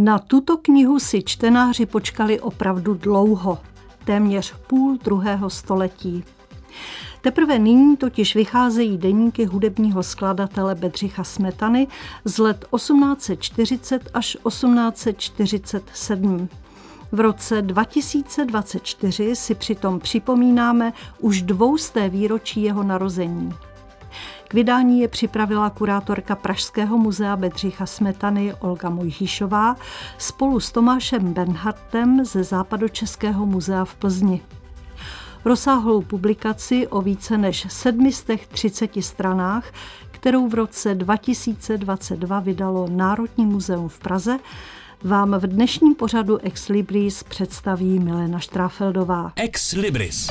Na tuto knihu si čtenáři počkali opravdu dlouho, téměř půl druhého století. Teprve nyní totiž vycházejí deníky hudebního skladatele Bedřicha Smetany z let 1840 až 1847. V roce 2024 si přitom připomínáme už dvousté výročí jeho narození. K vydání je připravila kurátorka Pražského muzea Bedřicha Smetany Olga Mojhíšová spolu s Tomášem Bernhardtem ze Západočeského muzea v Plzni. Rozsáhlou publikaci o více než 730 stranách, kterou v roce 2022 vydalo Národní muzeum v Praze, vám v dnešním pořadu Ex Libris představí Milena Štráfeldová. Ex Libris.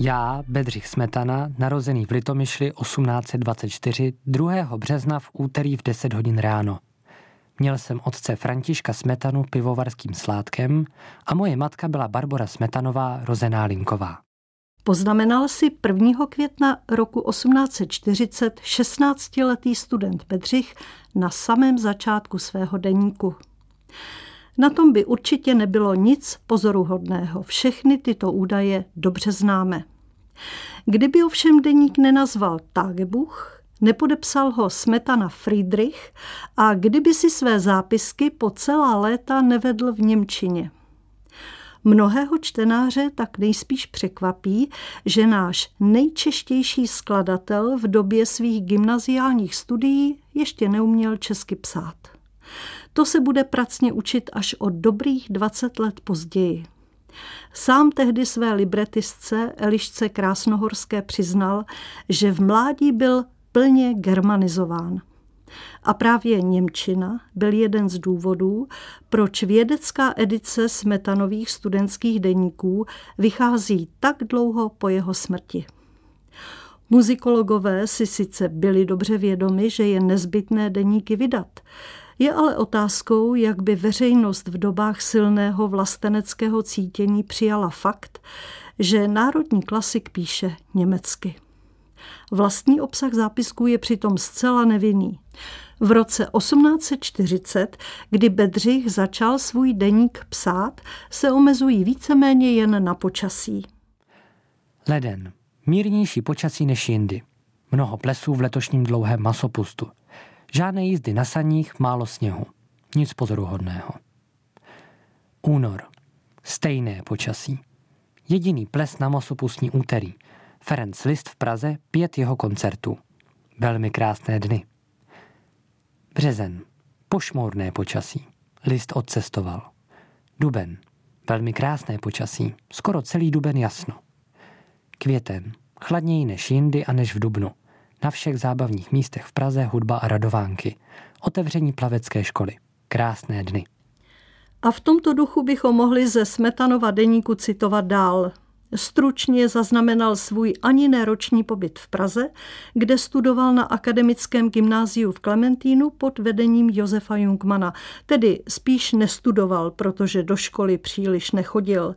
Já, Bedřich Smetana, narozený v Litomyšli 1824, 2. března v úterý v 10 hodin ráno. Měl jsem otce Františka Smetanu pivovarským sládkem a moje matka byla Barbara Smetanová, rozená Linková. Poznamenal si 1. května roku 1840 16-letý student Bedřich na samém začátku svého deníku. Na tom by určitě nebylo nic pozoruhodného. Všechny tyto údaje dobře známe. Kdyby ovšem deník nenazval Tagebuch, nepodepsal ho Smetana Friedrich a kdyby si své zápisky po celá léta nevedl v Němčině. Mnohého čtenáře tak nejspíš překvapí, že náš nejčeštější skladatel v době svých gymnaziálních studií ještě neuměl česky psát. To se bude pracně učit až o dobrých 20 let později. Sám tehdy své libretistce Elišce Krásnohorské přiznal, že v mládí byl plně germanizován. A právě Němčina byl jeden z důvodů, proč vědecká edice smetanových studentských deníků vychází tak dlouho po jeho smrti. Muzikologové si sice byli dobře vědomi, že je nezbytné deníky vydat, je ale otázkou, jak by veřejnost v dobách silného vlasteneckého cítění přijala fakt, že národní klasik píše německy. Vlastní obsah zápisků je přitom zcela nevinný. V roce 1840, kdy Bedřich začal svůj deník psát, se omezují víceméně jen na počasí. Leden. Mírnější počasí než jindy. Mnoho plesů v letošním dlouhém masopustu. Žádné jízdy na saních, málo sněhu. Nic pozoruhodného. Únor. Stejné počasí. Jediný ples na masopustní úterý. Ferenc List v Praze, pět jeho koncertů. Velmi krásné dny. Březen. Pošmourné počasí. List odcestoval. Duben. Velmi krásné počasí. Skoro celý duben jasno. Květen. Chladněji než jindy a než v dubnu. Na všech zábavních místech v Praze hudba a radovánky. Otevření plavecké školy. Krásné dny. A v tomto duchu bychom mohli ze Smetanova deníku citovat dál. Stručně zaznamenal svůj ani neroční pobyt v Praze, kde studoval na akademickém gymnáziu v Klementínu pod vedením Josefa Jungmana, tedy spíš nestudoval, protože do školy příliš nechodil.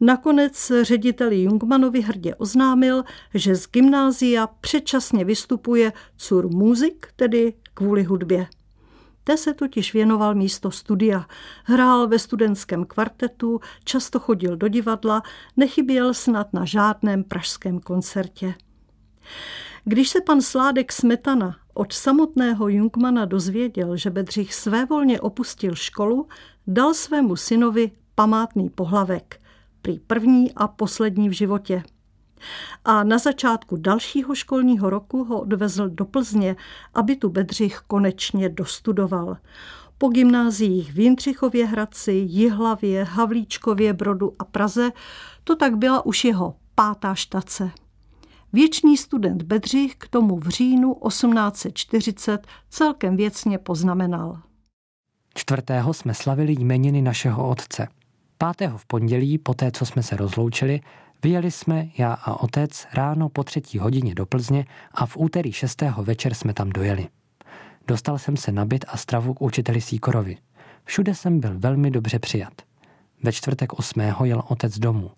Nakonec řediteli Jungmanovi hrdě oznámil, že z gymnázia předčasně vystupuje cur muzik, tedy kvůli hudbě. Té se totiž věnoval místo studia. Hrál ve studentském kvartetu, často chodil do divadla, nechyběl snad na žádném pražském koncertě. Když se pan Sládek Smetana od samotného Jungmana dozvěděl, že Bedřich svévolně opustil školu, dal svému synovi památný pohlavek, prý první a poslední v životě – a na začátku dalšího školního roku ho odvezl do Plzně, aby tu Bedřich konečně dostudoval. Po gymnáziích v Jindřichově Hradci, Jihlavě, Havlíčkově, Brodu a Praze to tak byla už jeho pátá štace. Věčný student Bedřich k tomu v říjnu 1840 celkem věcně poznamenal. Čtvrtého jsme slavili jmeniny našeho otce. Pátého v pondělí, poté co jsme se rozloučili, Vyjeli jsme, já a otec, ráno po třetí hodině do Plzně a v úterý 6. večer jsme tam dojeli. Dostal jsem se na byt a stravu k učiteli Síkorovi. Všude jsem byl velmi dobře přijat. Ve čtvrtek 8. jel otec domů.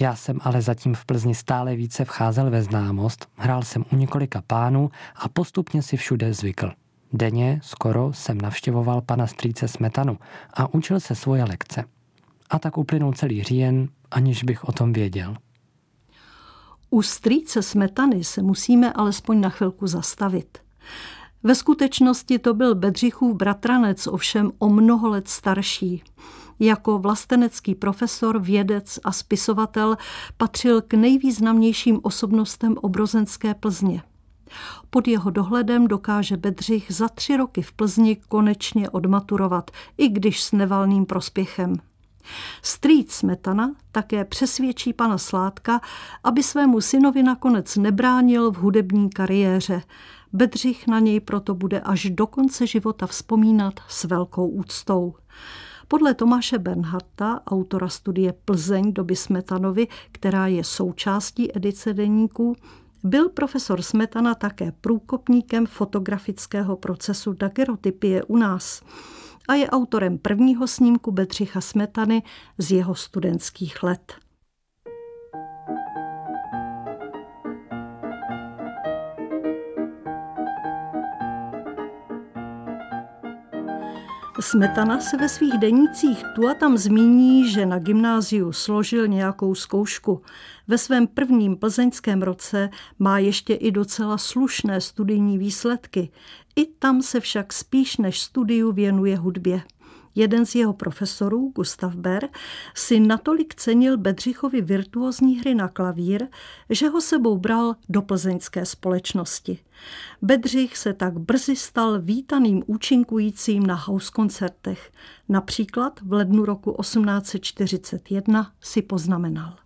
Já jsem ale zatím v Plzni stále více vcházel ve známost, hrál jsem u několika pánů a postupně si všude zvykl. Denně skoro jsem navštěvoval pana strýce Smetanu a učil se svoje lekce. A tak uplynul celý říjen, aniž bych o tom věděl. U strýce Smetany se musíme alespoň na chvilku zastavit. Ve skutečnosti to byl Bedřichův bratranec, ovšem o mnoho let starší. Jako vlastenecký profesor, vědec a spisovatel patřil k nejvýznamnějším osobnostem obrozenské Plzně. Pod jeho dohledem dokáže Bedřich za tři roky v Plzni konečně odmaturovat, i když s nevalným prospěchem. Strýc Smetana také přesvědčí pana Sládka, aby svému synovi nakonec nebránil v hudební kariéře. Bedřich na něj proto bude až do konce života vzpomínat s velkou úctou. Podle Tomáše Bernharta, autora studie Plzeň doby Smetanovi, která je součástí edice deníku, byl profesor Smetana také průkopníkem fotografického procesu dagerotypie u nás a je autorem prvního snímku Bedřicha Smetany z jeho studentských let. Smetana se ve svých denících tu a tam zmíní, že na gymnáziu složil nějakou zkoušku. Ve svém prvním plzeňském roce má ještě i docela slušné studijní výsledky. I tam se však spíš než studiu věnuje hudbě. Jeden z jeho profesorů, Gustav Ber, si natolik cenil Bedřichovi virtuózní hry na klavír, že ho sebou bral do plzeňské společnosti. Bedřich se tak brzy stal vítaným účinkujícím na house koncertech. Například v lednu roku 1841 si poznamenal.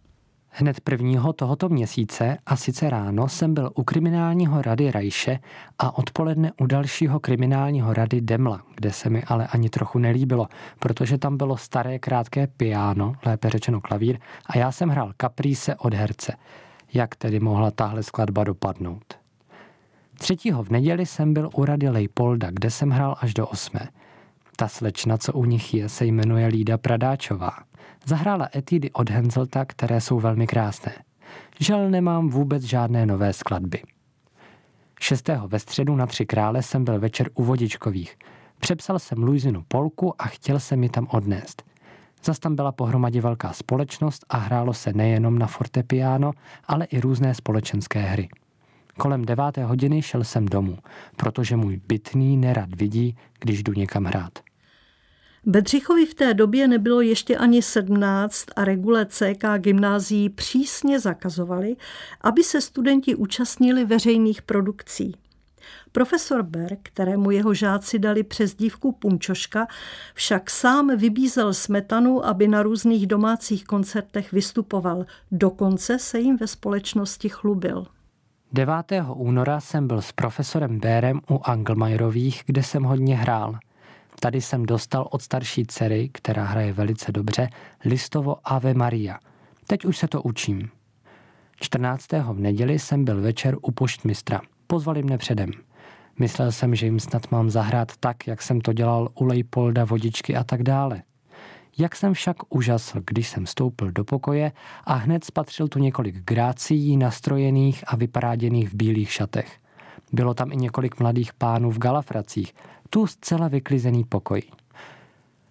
Hned prvního tohoto měsíce a sice ráno jsem byl u kriminálního rady Rajše a odpoledne u dalšího kriminálního rady Demla, kde se mi ale ani trochu nelíbilo, protože tam bylo staré krátké piano, lépe řečeno klavír, a já jsem hrál kapríse od herce. Jak tedy mohla tahle skladba dopadnout? Třetího v neděli jsem byl u rady Lejpolda, kde jsem hrál až do osmé. Ta slečna, co u nich je, se jmenuje Lída Pradáčová. Zahrála etidy od Henzelta, které jsou velmi krásné. Žel nemám vůbec žádné nové skladby. 6. ve středu na Tři krále jsem byl večer u Vodičkových. Přepsal jsem Luizinu Polku a chtěl jsem mi tam odnést. Zas tam byla pohromadě velká společnost a hrálo se nejenom na fortepiano, ale i různé společenské hry. Kolem deváté hodiny šel jsem domů, protože můj bytný nerad vidí, když jdu někam hrát. Bedřichovi v té době nebylo ještě ani 17 a regule CK gymnázií přísně zakazovaly, aby se studenti účastnili veřejných produkcí. Profesor Berg, kterému jeho žáci dali přezdívku Punčoška, však sám vybízel Smetanu, aby na různých domácích koncertech vystupoval. Dokonce se jim ve společnosti chlubil. 9. února jsem byl s profesorem Bérem u Anglmajerových, kde jsem hodně hrál – Tady jsem dostal od starší dcery, která hraje velice dobře, listovo Ave Maria. Teď už se to učím. 14. v neděli jsem byl večer u poštmistra. Pozvali mne předem. Myslel jsem, že jim snad mám zahrát tak, jak jsem to dělal u Lejpolda, vodičky a tak dále. Jak jsem však úžasl, když jsem vstoupil do pokoje a hned spatřil tu několik grácií nastrojených a vyparáděných v bílých šatech. Bylo tam i několik mladých pánů v galafracích, tu zcela vyklizený pokoj.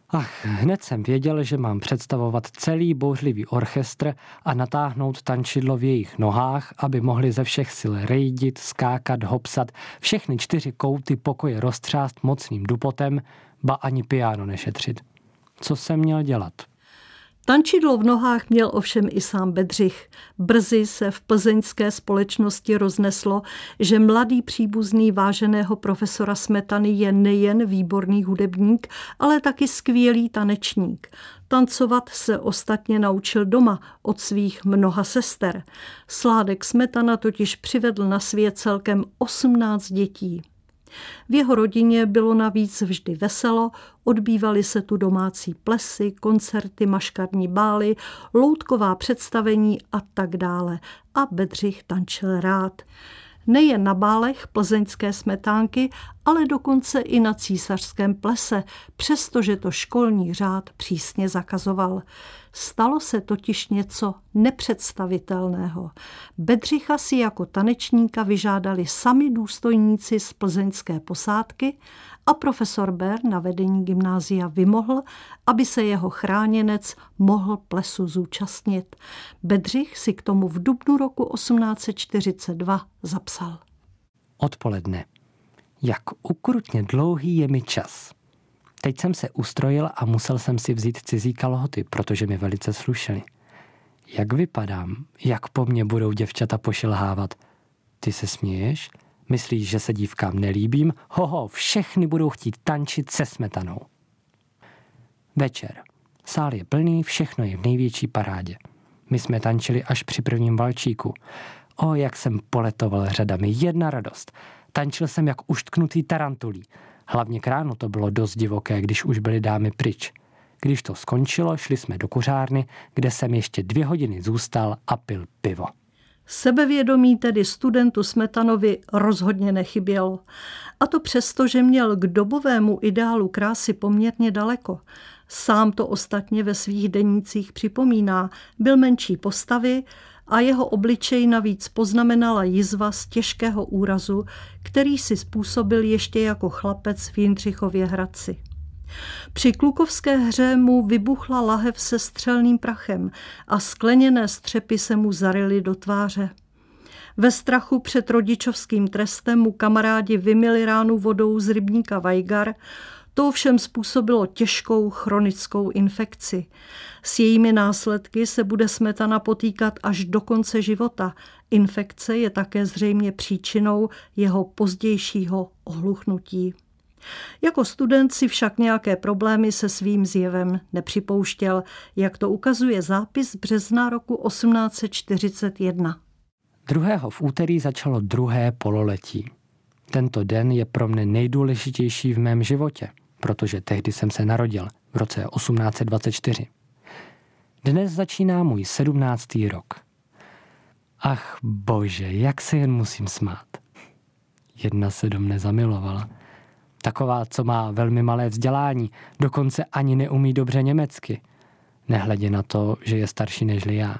Ach, hned jsem věděl, že mám představovat celý bouřlivý orchestr a natáhnout tančidlo v jejich nohách, aby mohli ze všech sil rejdit, skákat, hopsat, všechny čtyři kouty pokoje roztřást mocným dupotem, ba ani piano nešetřit. Co jsem měl dělat? Tančidlo v nohách měl ovšem i sám Bedřich. Brzy se v plzeňské společnosti rozneslo, že mladý příbuzný váženého profesora Smetany je nejen výborný hudebník, ale taky skvělý tanečník. Tancovat se ostatně naučil doma od svých mnoha sester. Sládek Smetana totiž přivedl na svět celkem 18 dětí. V jeho rodině bylo navíc vždy veselo, odbývaly se tu domácí plesy, koncerty, maškarní bály, loutková představení a tak dále. A Bedřich tančil rád. Nejen na bálech plzeňské smetánky, ale dokonce i na císařském plese, přestože to školní řád přísně zakazoval. Stalo se totiž něco nepředstavitelného. Bedřicha si jako tanečníka vyžádali sami důstojníci z plzeňské posádky a profesor Ber na vedení gymnázia vymohl, aby se jeho chráněnec mohl plesu zúčastnit. Bedřich si k tomu v dubnu roku 1842 zapsal. Odpoledne. Jak ukrutně dlouhý je mi čas. Teď jsem se ustrojil a musel jsem si vzít cizí kalhoty, protože mi velice slušely. Jak vypadám? Jak po mně budou děvčata pošilhávat? Ty se směješ? Myslíš, že se dívkám nelíbím? Hoho, všechny budou chtít tančit se smetanou. Večer. Sál je plný, všechno je v největší parádě. My jsme tančili až při prvním valčíku. O, jak jsem poletoval řadami, jedna radost. Tančil jsem jak uštknutý tarantulí. Hlavně k ránu to bylo dost divoké, když už byly dámy pryč. Když to skončilo, šli jsme do kuřárny, kde jsem ještě dvě hodiny zůstal a pil pivo. Sebevědomí tedy studentu Smetanovi rozhodně nechybělo. A to přesto, že měl k dobovému ideálu krásy poměrně daleko. Sám to ostatně ve svých denících připomíná. Byl menší postavy a jeho obličej navíc poznamenala jizva z těžkého úrazu, který si způsobil ještě jako chlapec v Jindřichově Hradci. Při klukovské hře mu vybuchla lahev se střelným prachem a skleněné střepy se mu zarily do tváře. Ve strachu před rodičovským trestem mu kamarádi vymili ránu vodou z rybníka Vajgar, to ovšem způsobilo těžkou chronickou infekci. S jejími následky se bude smetana potýkat až do konce života. Infekce je také zřejmě příčinou jeho pozdějšího ohluchnutí. Jako student si však nějaké problémy se svým zjevem nepřipouštěl, jak to ukazuje zápis března roku 1841. Druhého v úterý začalo druhé pololetí. Tento den je pro mne nejdůležitější v mém životě, protože tehdy jsem se narodil v roce 1824. Dnes začíná můj sedmnáctý rok. Ach bože, jak se jen musím smát. Jedna se do mne zamilovala. Taková, co má velmi malé vzdělání, dokonce ani neumí dobře německy. Nehledě na to, že je starší než já.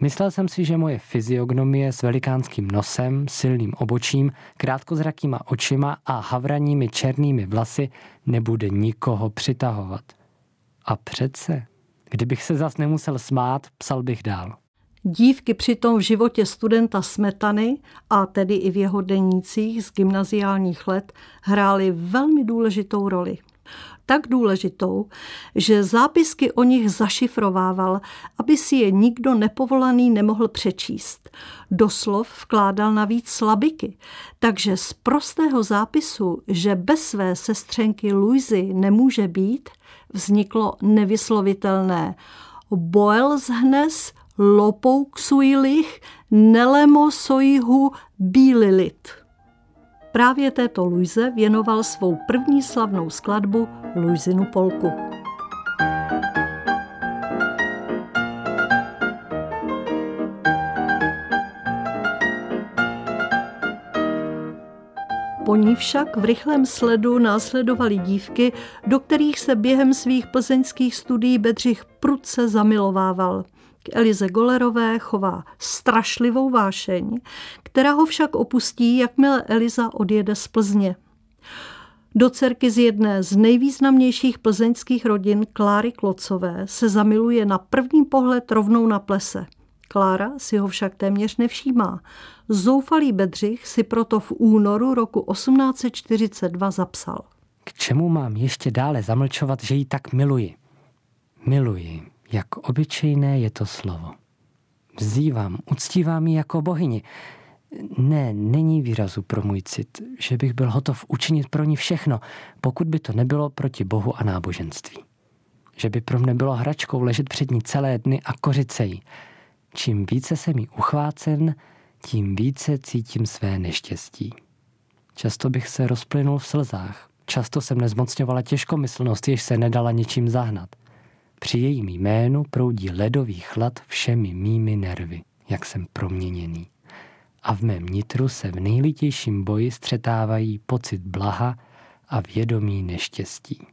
Myslel jsem si, že moje fyziognomie s velikánským nosem, silným obočím, krátkozrakýma očima a havraními černými vlasy nebude nikoho přitahovat. A přece, kdybych se zas nemusel smát, psal bych dál. Dívky přitom v životě studenta Smetany, a tedy i v jeho denících z gymnaziálních let, hrály velmi důležitou roli. Tak důležitou, že zápisky o nich zašifrovával, aby si je nikdo nepovolaný nemohl přečíst. Doslov vkládal navíc slabiky, takže z prostého zápisu, že bez své sestřenky Luizy nemůže být, vzniklo nevyslovitelné Boelshnes Lopouksuilich Nelemosoihu Bílilit. Právě této Luize věnoval svou první slavnou skladbu Luizinu polku. Po ní však v rychlém sledu následovaly dívky, do kterých se během svých plzeňských studií Bedřich prudce zamilovával – k Elize Golerové chová strašlivou vášeň, která ho však opustí, jakmile Eliza odjede z Plzně. Do dcerky z jedné z nejvýznamnějších plzeňských rodin Kláry Klocové se zamiluje na první pohled rovnou na plese. Klára si ho však téměř nevšímá. Zoufalý Bedřich si proto v únoru roku 1842 zapsal. K čemu mám ještě dále zamlčovat, že ji tak miluji? Miluji, obyčejné je to slovo. Vzývám, uctívám ji jako bohyni. Ne, není výrazu pro můj cit, že bych byl hotov učinit pro ní všechno, pokud by to nebylo proti Bohu a náboženství. Že by pro mne bylo hračkou ležet před ní celé dny a kořit se jí. Čím více jsem jí uchvácen, tím více cítím své neštěstí. Často bych se rozplynul v slzách. Často jsem nezmocňovala těžkomyslnost, jež se nedala ničím zahnat. Při jejím jménu proudí ledový chlad všemi mými nervy, jak jsem proměněný. A v mém nitru se v nejlitějším boji střetávají pocit blaha a vědomí neštěstí.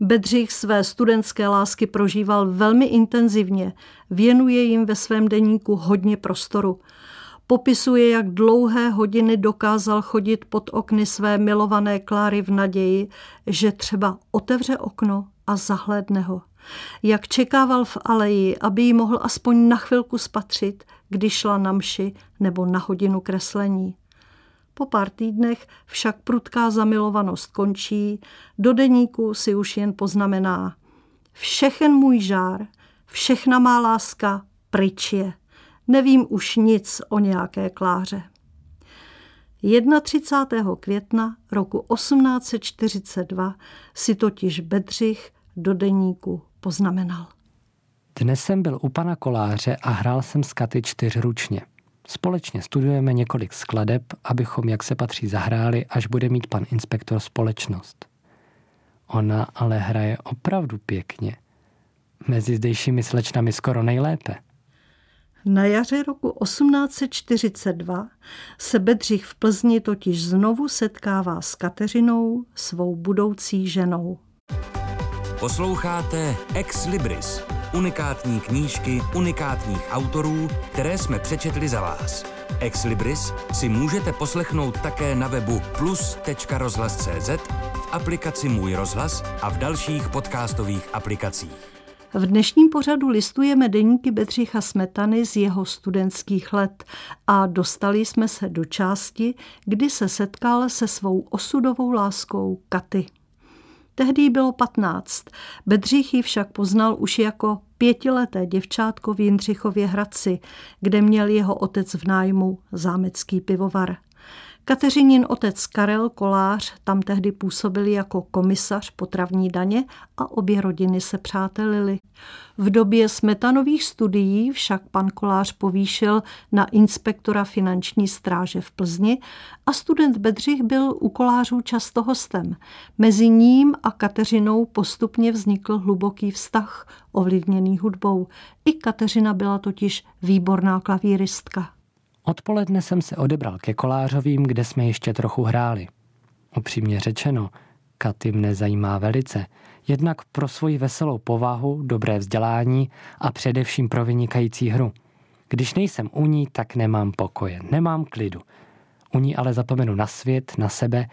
Bedřich své studentské lásky prožíval velmi intenzivně, věnuje jim ve svém deníku hodně prostoru. Popisuje, jak dlouhé hodiny dokázal chodit pod okny své milované Kláry v naději, že třeba otevře okno a zahlédne ho. Jak čekával v aleji, aby ji mohl aspoň na chvilku spatřit, když šla na mši nebo na hodinu kreslení. Po pár týdnech však prudká zamilovanost končí, do deníku si už jen poznamená. Všechen můj žár, všechna má láska pryč je. Nevím už nic o nějaké Kláře. 31. května roku 1842 si totiž Bedřich do deníku poznamenal. Dnes jsem byl u pana Koláře a hrál jsem z katy čtyřručně. Společně studujeme několik skladeb, abychom, jak se patří, zahráli, až bude mít pan inspektor společnost. Ona ale hraje opravdu pěkně. Mezi zdejšími slečnami skoro nejlépe. Na jaře roku 1842 se Bedřich v Plzni totiž znovu setkává s Kateřinou, svou budoucí ženou. Posloucháte Ex Libris, unikátní knížky unikátních autorů, které jsme přečetli za vás. Ex Libris si můžete poslechnout také na webu plus.rozhlas.cz, v aplikaci Můj rozhlas a v dalších podcastových aplikacích. V dnešním pořadu listujeme deníky Bedřicha Smetany z jeho studentských let a dostali jsme se do části, kdy se setkal se svou osudovou láskou Katy. Tehdy jí bylo patnáct. Bedřich ji však poznal už jako pětileté děvčátko v Jindřichově Hradci, kde měl jeho otec v nájmu zámecký pivovar. Kateřinin otec Karel Kolář tam tehdy působil jako komisař potravní daně a obě rodiny se přátelili. V době smetanových studií však pan Kolář povýšil na inspektora finanční stráže v Plzni a student Bedřich byl u Kolářů často hostem. Mezi ním a Kateřinou postupně vznikl hluboký vztah, ovlivněný hudbou. I Kateřina byla totiž výborná klavíristka. Odpoledne jsem se odebral ke Kolářovým, kde jsme ještě trochu hráli. Upřímně řečeno, Katy mne zajímá velice, jednak pro svoji veselou povahu, dobré vzdělání a především pro vynikající hru. Když nejsem u ní, tak nemám pokoje, nemám klidu. U ní ale zapomenu na svět, na sebe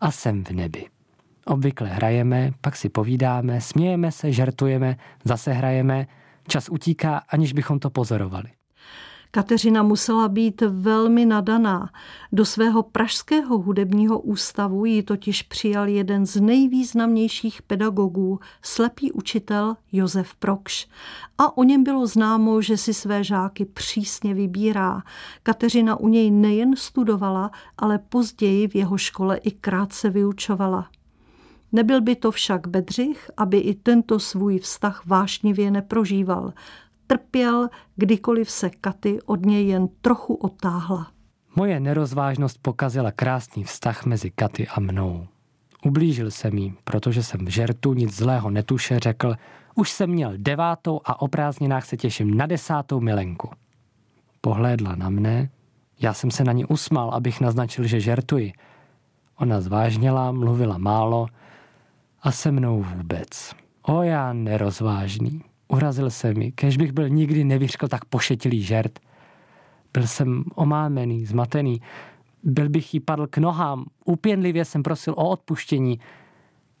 a jsem v nebi. Obvykle hrajeme, pak si povídáme, smějeme se, žertujeme, zase hrajeme, čas utíká, aniž bychom to pozorovali. Kateřina musela být velmi nadaná. Do svého pražského hudebního ústavu ji totiž přijal jeden z nejvýznamnějších pedagogů, slepý učitel Josef Prokš. A o něm bylo známo, že si své žáky přísně vybírá. Kateřina u něj nejen studovala, ale později v jeho škole i krátce vyučovala. Nebyl by to však Bedřich, aby i tento svůj vztah vášnivě neprožíval trpěl, kdykoliv se Katy od něj jen trochu otáhla. Moje nerozvážnost pokazila krásný vztah mezi Katy a mnou. Ublížil jsem jí, protože jsem v žertu nic zlého netuše řekl, už jsem měl devátou a o prázdninách se těším na desátou milenku. Pohlédla na mne, já jsem se na ní usmál, abych naznačil, že žertuji. Ona zvážněla, mluvila málo a se mnou vůbec. O já nerozvážný. Urazil se mi, kež bych byl nikdy nevyřkl tak pošetilý žert. Byl jsem omámený, zmatený, byl bych jí padl k nohám, úpěnlivě jsem prosil o odpuštění.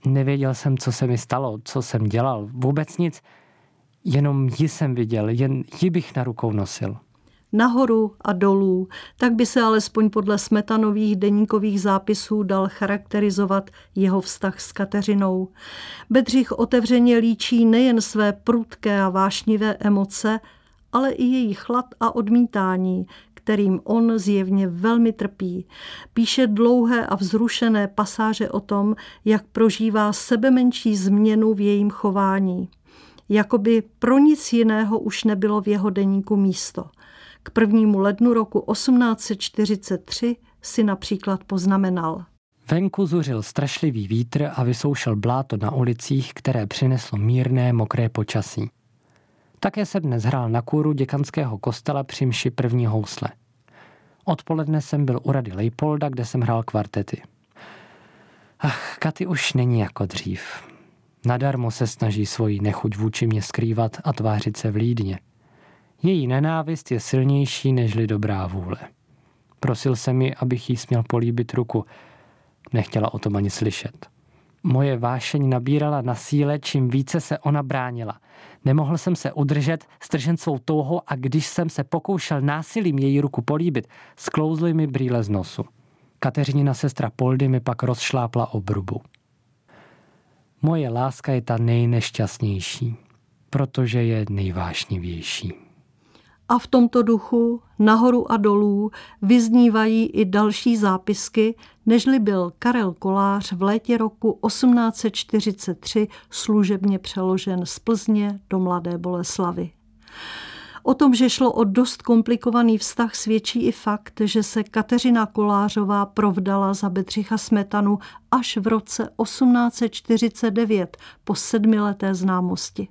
Nevěděl jsem, co se mi stalo, co jsem dělal, vůbec nic. Jenom ji jsem viděl, jen ji bych na rukou nosil nahoru a dolů, tak by se alespoň podle smetanových deníkových zápisů dal charakterizovat jeho vztah s Kateřinou. Bedřich otevřeně líčí nejen své prudké a vášnivé emoce, ale i její chlad a odmítání, kterým on zjevně velmi trpí. Píše dlouhé a vzrušené pasáže o tom, jak prožívá sebemenší změnu v jejím chování. Jakoby pro nic jiného už nebylo v jeho deníku místo – k 1. lednu roku 1843 si například poznamenal. Venku zuřil strašlivý vítr a vysoušel bláto na ulicích, které přineslo mírné, mokré počasí. Také jsem dnes hrál na kůru děkanského kostela při mši první housle. Odpoledne jsem byl u rady Leipolda, kde jsem hrál kvartety. Ach, Katy už není jako dřív. Nadarmo se snaží svoji nechuť vůči mě skrývat a tvářit se vlídně. Její nenávist je silnější nežli dobrá vůle. Prosil jsem mi, abych jí směl políbit ruku. Nechtěla o tom ani slyšet. Moje vášeň nabírala na síle, čím více se ona bránila. Nemohl jsem se udržet, stržen svou touhou a když jsem se pokoušel násilím její ruku políbit, sklouzly mi brýle z nosu. Kateřinina sestra Poldy mi pak rozšlápla obrubu. Moje láska je ta nejnešťastnější, protože je nejvášnivější. A v tomto duchu nahoru a dolů vyznívají i další zápisky, nežli byl Karel Kolář v létě roku 1843 služebně přeložen z Plzně do Mladé Boleslavy. O tom, že šlo o dost komplikovaný vztah, svědčí i fakt, že se Kateřina Kolářová provdala za Bedřicha Smetanu až v roce 1849 po sedmileté známosti.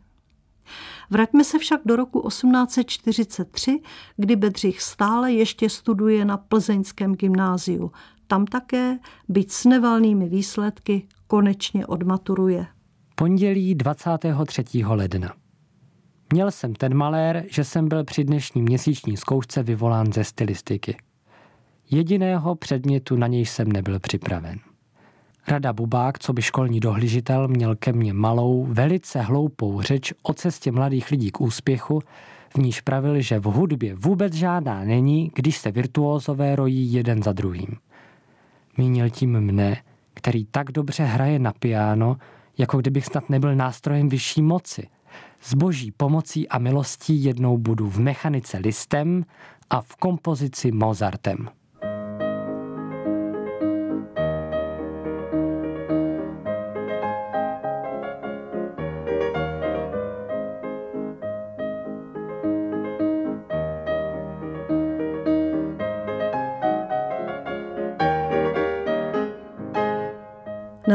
Vraťme se však do roku 1843, kdy Bedřich stále ještě studuje na plzeňském gymnáziu. Tam také, byť s nevalnými výsledky, konečně odmaturuje. Pondělí 23. ledna. Měl jsem ten malér, že jsem byl při dnešní měsíční zkoušce vyvolán ze stylistiky. Jediného předmětu, na něj jsem nebyl připraven. Rada Bubák, co by školní dohlížitel, měl ke mně malou, velice hloupou řeč o cestě mladých lidí k úspěchu, v níž pravil, že v hudbě vůbec žádná není, když se virtuózové rojí jeden za druhým. Mínil tím mne, který tak dobře hraje na piano, jako kdybych snad nebyl nástrojem vyšší moci. S boží pomocí a milostí jednou budu v mechanice listem a v kompozici Mozartem.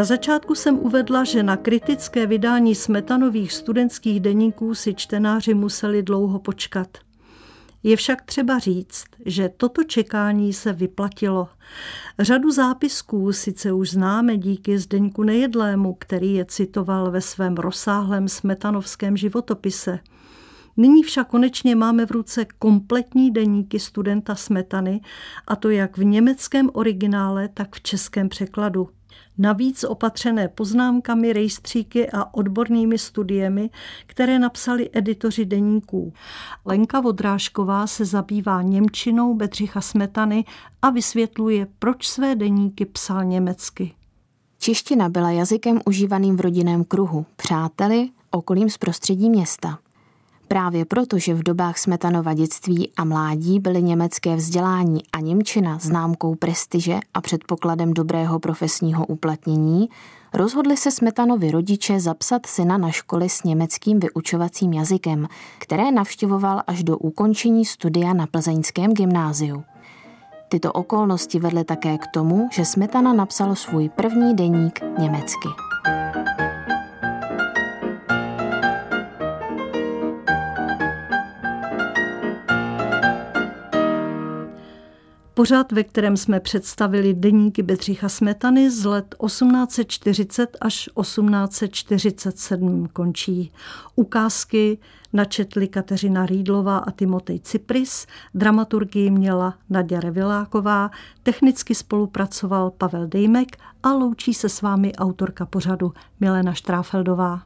Na začátku jsem uvedla, že na kritické vydání smetanových studentských deníků si čtenáři museli dlouho počkat. Je však třeba říct, že toto čekání se vyplatilo. Řadu zápisků sice už známe díky Zdeňku Nejedlému, který je citoval ve svém rozsáhlém smetanovském životopise. Nyní však konečně máme v ruce kompletní deníky studenta Smetany, a to jak v německém originále, tak v českém překladu navíc opatřené poznámkami, rejstříky a odbornými studiemi, které napsali editoři deníků. Lenka Vodrážková se zabývá Němčinou Bedřicha Smetany a vysvětluje, proč své deníky psal německy. Čeština byla jazykem užívaným v rodinném kruhu, přáteli, okolím z prostředí města. Právě proto, že v dobách Smetanova dětství a mládí byly německé vzdělání a Němčina známkou prestiže a předpokladem dobrého profesního uplatnění, rozhodli se Smetanovi rodiče zapsat syna na školy s německým vyučovacím jazykem, které navštěvoval až do ukončení studia na plzeňském gymnáziu. Tyto okolnosti vedly také k tomu, že Smetana napsal svůj první deník německy. Pořád, ve kterém jsme představili deníky Bedřicha Smetany z let 1840 až 1847 končí. Ukázky načetli Kateřina Rýdlová a Timotej Cypris, dramaturgii měla Nadia Reviláková, technicky spolupracoval Pavel Dejmek a loučí se s vámi autorka pořadu Milena Štráfeldová.